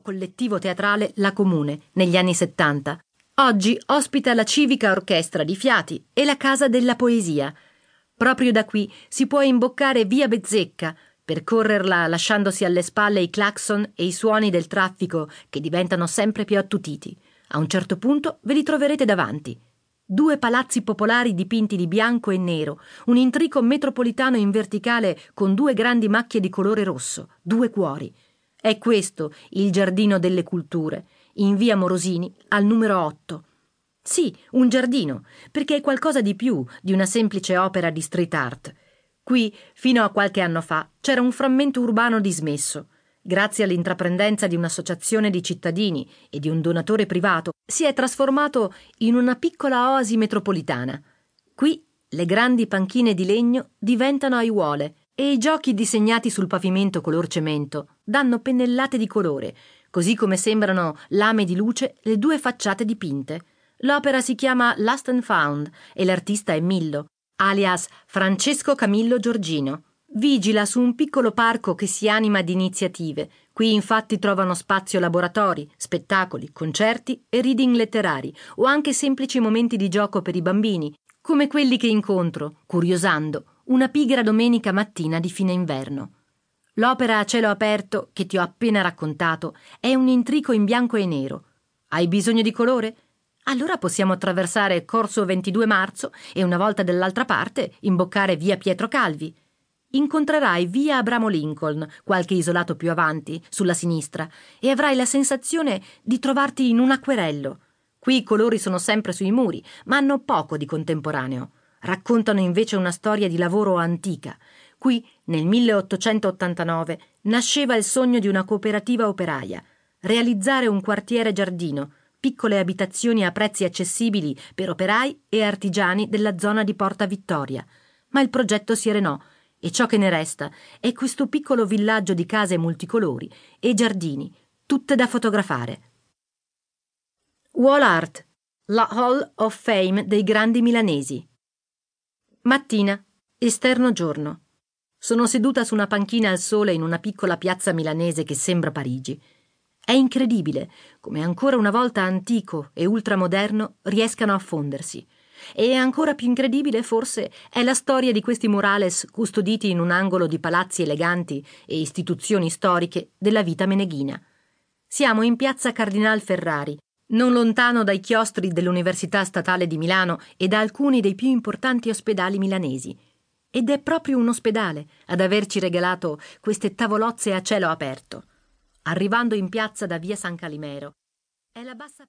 collettivo teatrale La Comune negli anni 70. Oggi ospita la civica orchestra di Fiati e la Casa della Poesia. Proprio da qui si può imboccare via Bezzecca, percorrerla lasciandosi alle spalle i clacson e i suoni del traffico che diventano sempre più attutiti. A un certo punto ve li troverete davanti. Due palazzi popolari dipinti di bianco e nero, un intrico metropolitano in verticale con due grandi macchie di colore rosso, due cuori. È questo il giardino delle culture, in via Morosini al numero 8. Sì, un giardino, perché è qualcosa di più di una semplice opera di street art. Qui, fino a qualche anno fa, c'era un frammento urbano dismesso. Grazie all'intraprendenza di un'associazione di cittadini e di un donatore privato, si è trasformato in una piccola oasi metropolitana. Qui le grandi panchine di legno diventano aiuole e i giochi disegnati sul pavimento color cemento danno pennellate di colore, così come sembrano lame di luce le due facciate dipinte. L'opera si chiama Last and Found e l'artista è Millo, alias Francesco Camillo Giorgino. Vigila su un piccolo parco che si anima di iniziative. Qui infatti trovano spazio laboratori, spettacoli, concerti e reading letterari o anche semplici momenti di gioco per i bambini, come quelli che incontro, curiosando, una pigra domenica mattina di fine inverno. L'opera a cielo aperto che ti ho appena raccontato è un intrico in bianco e nero. Hai bisogno di colore? Allora possiamo attraversare Corso 22 marzo e una volta dall'altra parte imboccare via Pietro Calvi. Incontrerai via Abramo Lincoln, qualche isolato più avanti, sulla sinistra, e avrai la sensazione di trovarti in un acquerello. Qui i colori sono sempre sui muri, ma hanno poco di contemporaneo. Raccontano invece una storia di lavoro antica. Qui, nel 1889, nasceva il sogno di una cooperativa operaia, realizzare un quartiere giardino, piccole abitazioni a prezzi accessibili per operai e artigiani della zona di Porta Vittoria. Ma il progetto si arenò e ciò che ne resta è questo piccolo villaggio di case multicolori e giardini, tutte da fotografare. Wall Art, la Hall of Fame dei grandi milanesi. Mattina, esterno giorno. Sono seduta su una panchina al sole in una piccola piazza milanese che sembra Parigi. È incredibile come ancora una volta antico e ultramoderno riescano a fondersi. E ancora più incredibile, forse, è la storia di questi murales custoditi in un angolo di palazzi eleganti e istituzioni storiche della vita meneghina. Siamo in piazza Cardinal Ferrari, non lontano dai chiostri dell'Università Statale di Milano e da alcuni dei più importanti ospedali milanesi. Ed è proprio un ospedale ad averci regalato queste tavolozze a cielo aperto arrivando in piazza da via San Calimero. È la bassa